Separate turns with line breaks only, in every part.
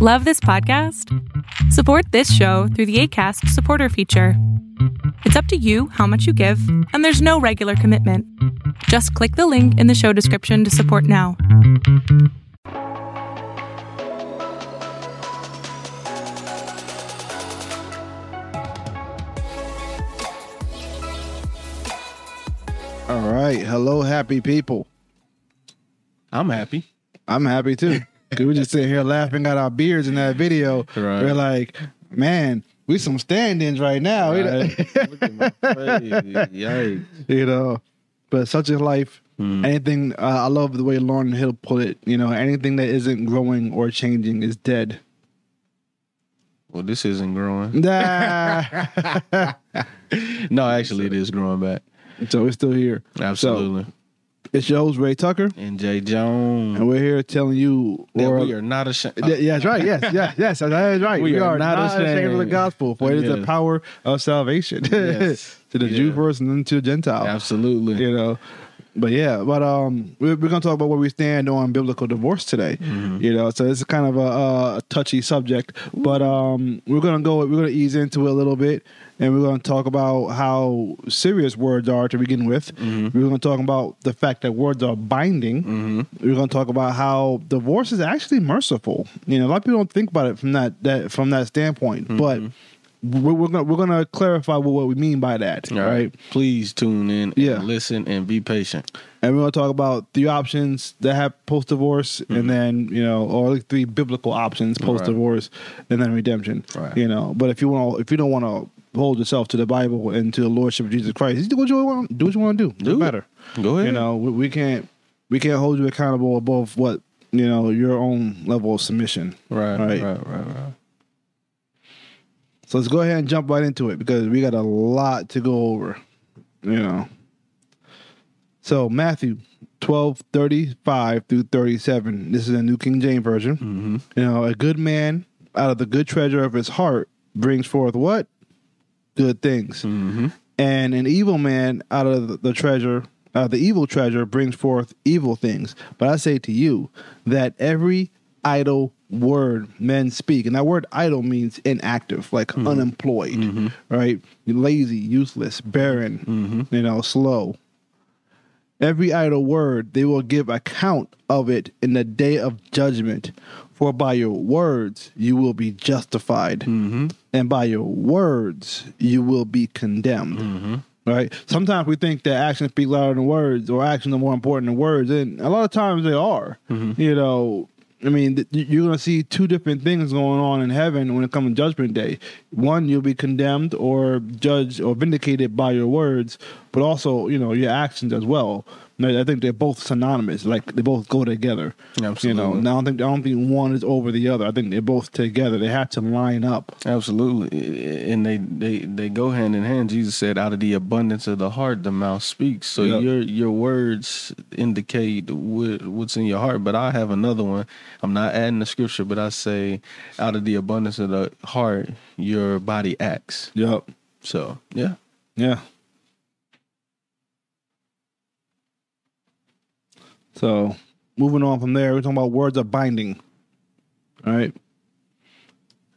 Love this podcast? Support this show through the ACAST supporter feature. It's up to you how much you give, and there's no regular commitment. Just click the link in the show description to support now.
All right. Hello, happy people.
I'm happy.
I'm happy too. We just sitting here laughing at our beards in that video.
Right.
We're like, man, we some stand-ins right now. you know?
Right? Look at my face. Yikes.
you know. But such is life.
Hmm.
Anything uh, I love the way Lauryn Hill put it. You know, anything that isn't growing or changing is dead.
Well, this isn't growing.
Nah.
No, actually, it is growing back.
so we're still here.
Absolutely.
It's your host Ray Tucker,
and Jay Jones.
and we're here telling you.
that we are not ashamed.
Yeah, yeah, that's right. Yes, yes, yes, that is right.
We
We,
are
are,
not
not, ashamed. of the gospel, for it is the power of salvation
Yes.
to the Jew first and then to the Gentile.
Absolutely.
You know, but yeah, but um, we're, we're gonna talk about where we stand on biblical divorce today.
Mm-hmm.
You know, so it's kind of a, a touchy subject, but um, we're gonna go. We're gonna ease into it a little bit, and we're gonna talk about how serious words are to begin with.
Mm-hmm.
We're gonna talk about the fact that words are binding.
Mm-hmm.
We're gonna talk about how divorce is actually merciful. You know, a lot of people don't think about it from that that from that standpoint, but. We're, we're gonna we're gonna clarify what, what we mean by that,
All
right?
right. Please tune in
Yeah.
and listen and be patient.
and we're going to talk about the options that have post divorce, and mm-hmm. then you know, or like three biblical options post divorce, and then redemption.
Right.
You know, but if you want, if you don't want to hold yourself to the Bible and to the lordship of Jesus Christ, do what you want. Do what you want to do.
Do
Doesn't matter.
Go ahead.
You know, we, we can't we can't hold you accountable above what you know your own level of submission.
Right,
Right.
right, right, right, right.
So let's go ahead and jump right into it because we got a lot to go over. You know. So Matthew 12, 35 through 37. This is a New King James Version.
Mm-hmm.
You know, a good man out of the good treasure of his heart brings forth what? Good things.
Mm-hmm.
And an evil man out of the- treasure, out of the evil treasure brings forth evil things. But I say to you that every idle word men speak, and that word idle means inactive, like mm-hmm. unemployed, mm-hmm. right? Lazy, useless, barren, mm-hmm. you know, slow. Every idle word they will give account of it in the day of judgment. For by your words you will be justified, and by your words you will be condemned. Right? Sometimes we think that actions speak louder than words, or actions are more important than words, and a lot of times they are. You know, I mean, th- you- you're going to see two different things going on in heaven when it comes to Judgment Day. One, you'll be condemned or judged or vindicated by your words, but also, you know, your actions as well. I think they're both synonymous, like they both go together. You know,
Absolutely.
I don't think I don't think one is over the other. I think they're both together. They have to line up.
Absolutely, and they, they they go hand in hand. Jesus said, "Out of the abundance of the heart, the mouth speaks." So
Yep.
your your words indicate what, what's in your heart. But I have another one. I'm not adding the scripture, but I say, "Out of the abundance of the heart, your body acts."
Yep.
So yeah,
Yeah. So moving on from there, we're talking about words of binding. All right.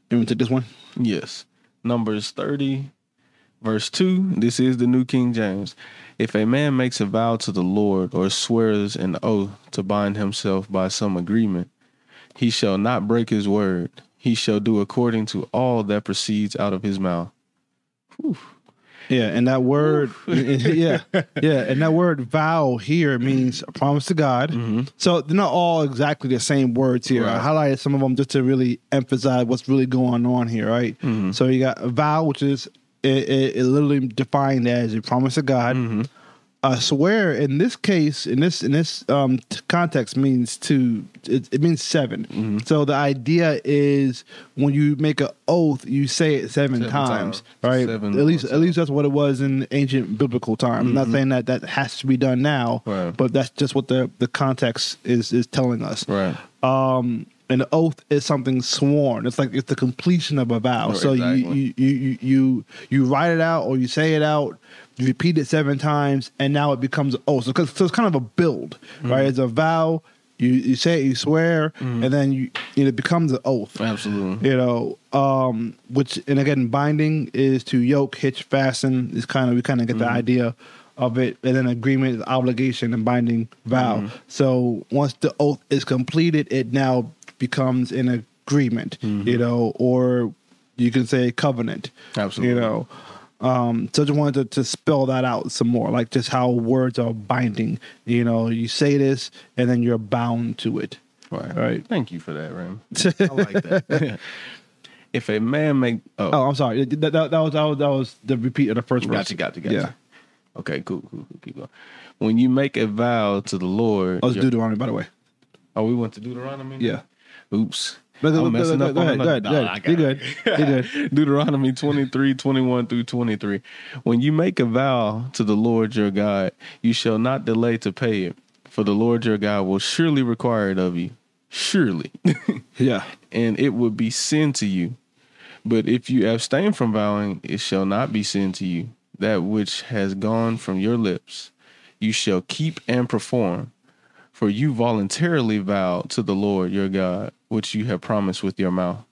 To take this one?
yes. Numbers thirty, verse two. This is the New King James. If a man makes a vow to the Lord or swears an oath to bind himself by some agreement, he shall not break his word. He shall do according to all that proceeds out of his mouth.
Yeah, and that word, yeah, yeah, and that word vow here means a promise to God. Mm-hmm. So they're not all exactly the same words here. I highlighted some of them just to really emphasize what's really going on here, right? Mm-hmm. So you got a vow, which is it, it, it literally defined as a promise to God. Mm-hmm. A swear in this case, in this in this um, t- context, means to it, it means 7 So the idea is when you make an oath, you say it seven,
Seven
times,
times.
right?
Seven
at least at least that's what it was in ancient biblical times. I'm not saying that that has to be done now,
Right.
but that's just what the the context is is telling us.
Right.
Um, an oath is something sworn. It's like it's the completion of a vow. So
exactly.
you, you you you you write it out or you say it out. You repeat it seven times, and now it becomes an oath. So, so it's kind of a build,
Mm-hmm.
right? It's a vow. You you say it, you swear,
Mm-hmm.
and then you it becomes an oath.
Absolutely.
You know, um, which and again, binding is to yoke, hitch, fasten. Is kind of we kind of get the idea of it, and then agreement is obligation and binding vow. So once the oath is completed, it now becomes an agreement. You know, or you can say covenant.
Absolutely.
You know. Um, so I just wanted to, to spell that out some more, like just how words are binding. You know, you say this and then you're bound to it.
Right.
Right.
Thank you for that, Ram. I like that. if a man make oh,
Oh, I'm sorry. That, that, that was that was that was the repeat of the first verse.
gotcha, gotcha, gotcha.
Yeah.
Okay, cool, cool, cool. Keep going. When you make a vow to the Lord,
Oh, it's
your-
Deuteronomy, by the way.
oh, we went to Deuteronomy.
Yeah.
Oops.
But
I'm messing up
go
on
ahead, go ahead, go ahead. You're good. You're good.
Deuteronomy 23, 21 through 23. When you make a vow to the Lord your God, you shall not delay to pay it, for the Lord your God will surely require it of you. Surely.
Yeah.
and it would be sin to you. But if you abstain from vowing, it shall not be sin to you. That which has gone from your lips, you shall keep and perform. For you voluntarily vowed to the Lord your God, which you have promised with your mouth.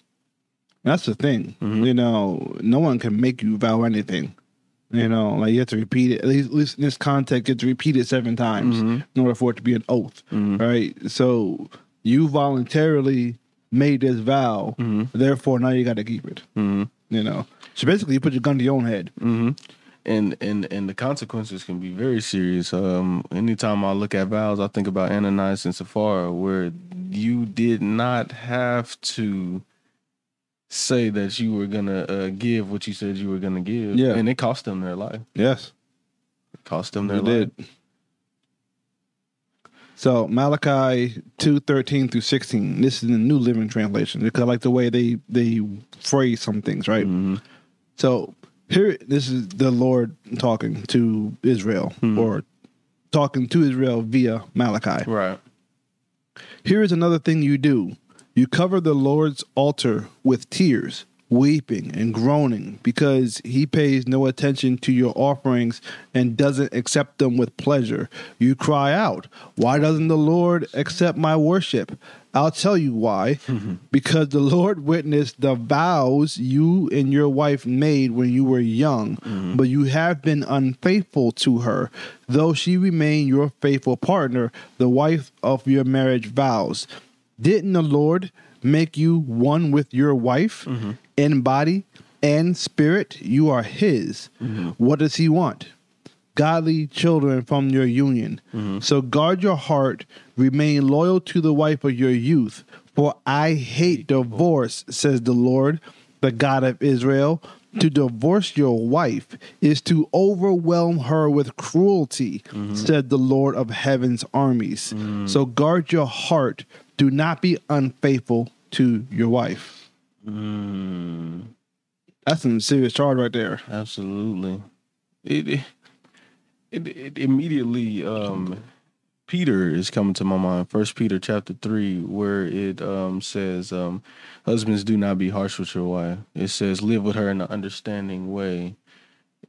That's the thing.
Mm-hmm.
You know, no one can make you vow anything. You know, like you have to repeat it. At least, at least in this context, you have to repeat it seven times
Mm-hmm.
in order for it to be an oath. Right. So you voluntarily made this vow.
Mm-hmm.
Therefore, now you got to keep it. You know. So basically, you put your gun to your own head.
And and and the consequences can be very serious. Um, anytime I look at vows, I think about Ananias and Sapphira, where you did not have to say that you were gonna uh, give what you said you were gonna give.
Yeah.
and it cost them their life.
Yes.
It cost them their
It
life.
did. So Malachi two thirteen through sixteen. This is the New Living Translation because I like the way they they phrase some things. Right. So here, this is the Lord talking to Israel hmm. or talking to Israel via Malachi.
Right.
Here is another thing you do you cover the Lord's altar with tears, weeping and groaning, because he pays no attention to your offerings and doesn't accept them with pleasure. You cry out, Why doesn't the Lord accept my worship? I'll tell you why. Mm-hmm. Because the Lord witnessed the vows you and your wife made when you were young, mm-hmm. but you have been unfaithful to her, though she remained your faithful partner, the wife of your marriage vows. Didn't the Lord make you one with your wife mm-hmm. in body and spirit? You are His. What does He want? Godly children from your union. So guard your heart, remain loyal to the wife of your youth. For I hate divorce, says the Lord, the God of Israel. To divorce your wife is to overwhelm her with cruelty, mm-hmm. said the Lord of heaven's armies. Mm. So guard your heart. Do not be unfaithful to your wife. Mm. That's some serious charge right there.
Absolutely. It it, it, it immediately um Peter is coming to my mind. First Peter chapter three, where it um says, um, husbands do not be harsh with your wife. It says live with her in an understanding way,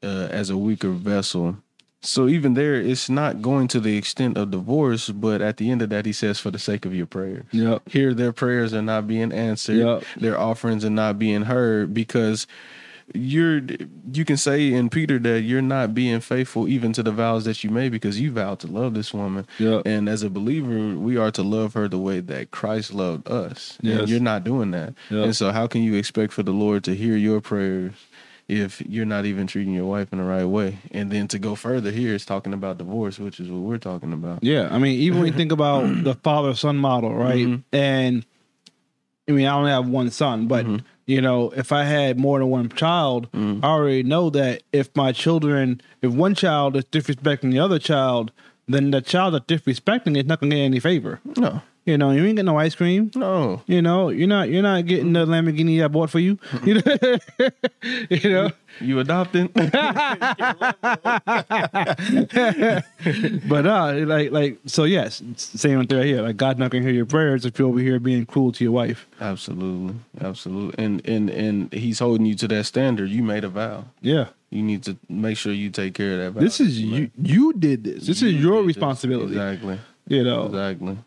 uh, as a weaker vessel. So even there, it's not going to the extent of divorce, but at the end of that, he says, for the sake of your prayers.
Yep.
Here, their prayers are not being answered.
Yep.
Their offerings are not being heard because you're you can say in Peter that you're not being faithful even to the vows that you made because you vowed to love this woman.
Yep.
And as a believer, we are to love her the way that Christ loved us.
Yes.
And you're not doing that.
Yep.
And so how can you expect for the Lord to hear your prayers if you're not even treating your wife in the right way? And then to go further here is talking about divorce, which is what we're talking about.
Yeah, I mean, even when you think about the father son model, right? Mm-hmm. And I mean, I only have one son, but mm-hmm. You know, if I had more than one child, mm. I already know that if my children, if one child is disrespecting the other child, then the child that's disrespecting is not going to get any favor.
No.
You know, you ain't getting no ice cream.
No.
You know, you're not you're not getting the Lamborghini I bought for you. You know, you know.
You adopted?
But uh, like like so yes, same thing right here. Like God not gonna hear your prayers if you're over here being cruel to your wife.
Absolutely, absolutely, and and and he's holding you to that standard. You made a vow.
Yeah.
You need to make sure you take care of that vow.
This is you you did this. This is your
did this.
responsibility.
Exactly,
You know.
exactly.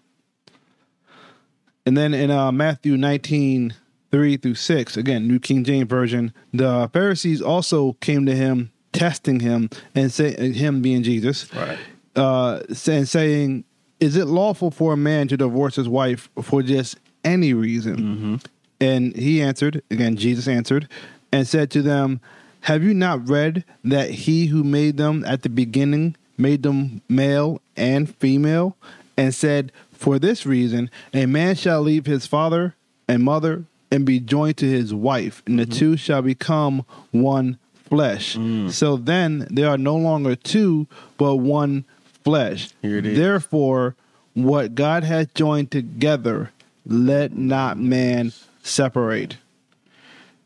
And then in uh, Matthew 19, 3 through 6, again, New King James Version, the Pharisees also came to him, testing him, and say, him being Jesus,
Right.
uh, saying, saying, Is it lawful for a man to divorce his wife for just any reason? And he answered, again, Jesus answered, and said to them, Have you not read that he who made them at the beginning made them male and female? And said, For this reason, a man shall leave his father and mother and be joined to his wife, and the mm-hmm. two shall become one flesh. Mm. So then they are no longer two, but one flesh.
Here it is.
Therefore, what God has joined together, let not man separate.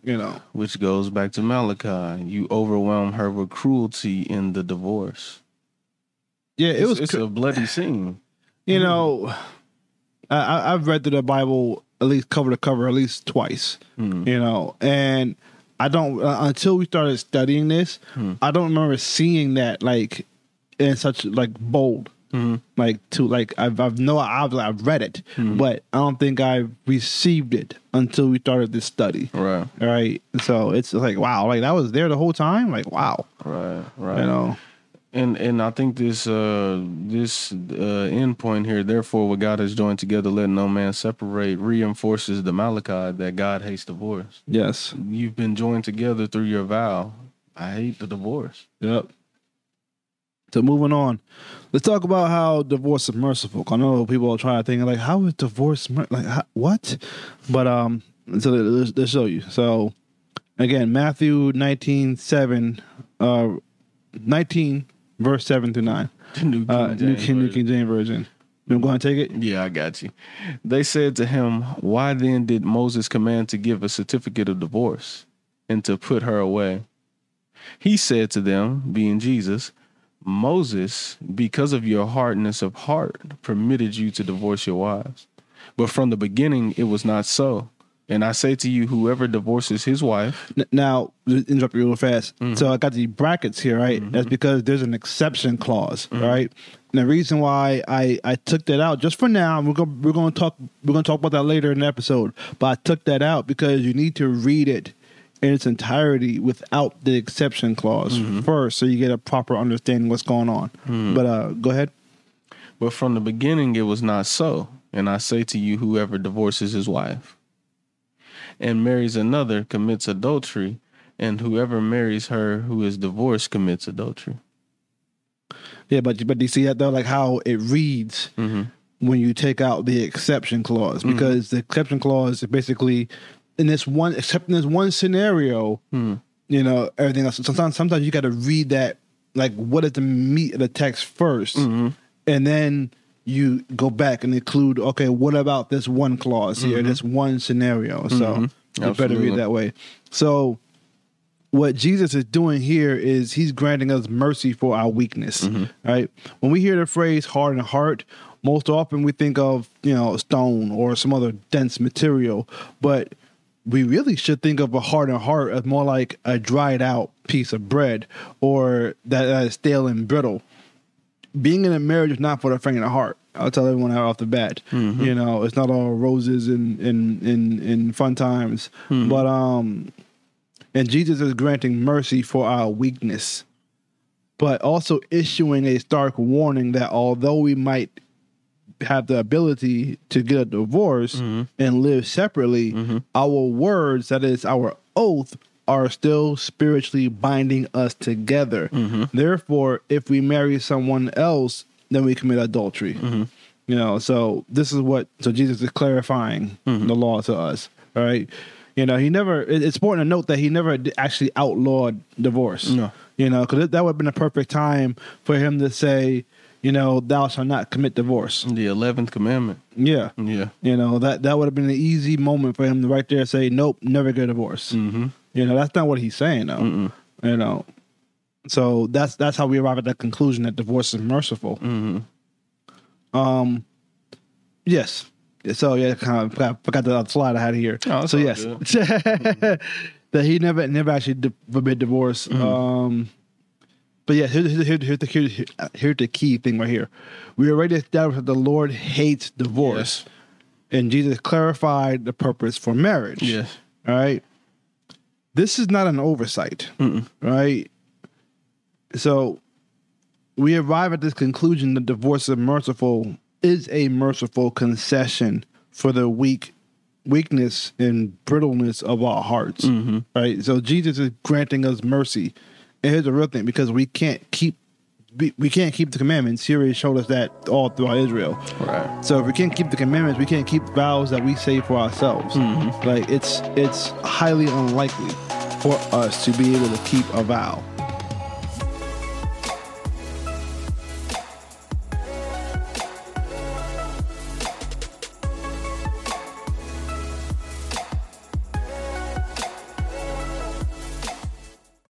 You know,
Which goes back to Malachi. You overwhelm her with cruelty in the divorce.
yeah, it
It's,
was.
it's
cr-
a bloody scene.
You know, I, I've read through the Bible at least cover to cover at least twice. Hmm. You know, and I don't uh, until we started studying this, hmm. I don't remember seeing that like in such like bold. Hmm. Like to like I've I've no I've I've read it, but I don't think I received it until we started this study.
Right.
All right, so it's like wow, like that was there the whole time. Like wow,
Right. Right.
you know.
And and I think this uh this uh end point here, therefore what God has joined together, let no man separate, reinforces the Malachi that God hates divorce.
Yes.
You've been joined together through your vow. I hate the divorce.
Yep. So moving on, let's talk about how divorce is merciful. I know people are trying to think like, how is divorce mer- like how, what? But um, so let's, let's show you. So again, Matthew nineteen seven, uh, nineteen verse seven through nine.
New King
Uh, New
James
King, New
Version.
King James version. You going to take it?
Yeah, I got you. They said to him, Why then did Moses command to give a certificate of divorce and to put her away? He said to them, being Jesus, Moses, because of your hardness of heart, permitted you to divorce your wives. But from the beginning, it was not so. And I say to you, whoever divorces his wife,
N- Now, interrupt you real fast.
Mm-hmm.
So I got the brackets here, right? That's because there's an exception clause,
Mm-hmm.
right? And the reason why I, I took that out just for now, we're gonna we're gonna talk we're gonna talk about that later in the episode. But I took that out because you need to read it in its entirety without the exception clause
Mm-hmm.
first, so you get a proper understanding what's going on. But uh, go ahead.
but from the beginning, it was not so. And I say to you, whoever divorces his wife and marries another commits adultery, and whoever marries her who is divorced commits adultery.
Yeah, but but do you see that though, like how it reads
Mm-hmm.
when you take out the exception clause, mm-hmm. because the exception clause is basically in this one, except in this one scenario, hmm. you know, everything else. Sometimes sometimes you got to read that like what is the meat of the text 1st mm-hmm. and then you go back and include okay, what about this one clause here, mm-hmm. this one scenario? So mm-hmm. you better read that way. So what Jesus is doing here is he's granting us mercy for our weakness. Mm-hmm. Right? When we hear the phrase hardened heart, most often we think of, you know, stone or some other dense material, but we really should think of a hardened heart as more like a dried out piece of bread or that that is stale and brittle. Being in a marriage is not for the faint of heart. I'll tell everyone that off the bat. Mm-hmm. You know, it's not all roses and and and, and fun times. Mm-hmm. But um and Jesus is granting mercy for our weakness, but also issuing a stark warning that although we might have the ability to get a divorce mm-hmm. and live separately, our words, that is our oath, are still spiritually binding us together. Mm-hmm. Therefore, if we marry someone else, then we commit adultery. Mm-hmm. You know, so this is what so Jesus is clarifying mm-hmm. the law to us. All right. You know, he never. It's important to note that he never actually outlawed divorce.
No.
You know, because that would have been a perfect time for him to say, you know, thou shalt not commit divorce.
The eleventh commandment.
Yeah.
Yeah.
You know, that that would have been an easy moment for him to right there say, nope, never get a divorce.
Mm-hmm.
You know, that's not what he's saying though.
Mm-mm.
You know. So that's that's how we arrive at that conclusion that divorce is merciful.
Mm-hmm.
Um yes. So yeah, kind of forgot, forgot the other slide I had here.
Oh,
so yes. that he never never actually di- forbid divorce.
Mm-hmm.
Um but yeah, here's, here's, here's, here's, the, here's, here's the key thing right here. We already established that the Lord hates divorce. and Jesus clarified the purpose for marriage.
Yes.
All right. This is not an oversight. Right. So we arrive at this conclusion that divorce is merciful is a merciful concession for the weak weakness and brittleness of our hearts. Mm-hmm. Right. So Jesus is granting us mercy. And here's the real thing, because we can't keep we, we can't keep the commandments. He already showed us that all throughout Israel.
Right.
So if we can't keep the commandments, we can't keep vows that we say for ourselves. Mm-hmm. Like it's it's highly unlikely for us to be able to keep a vow.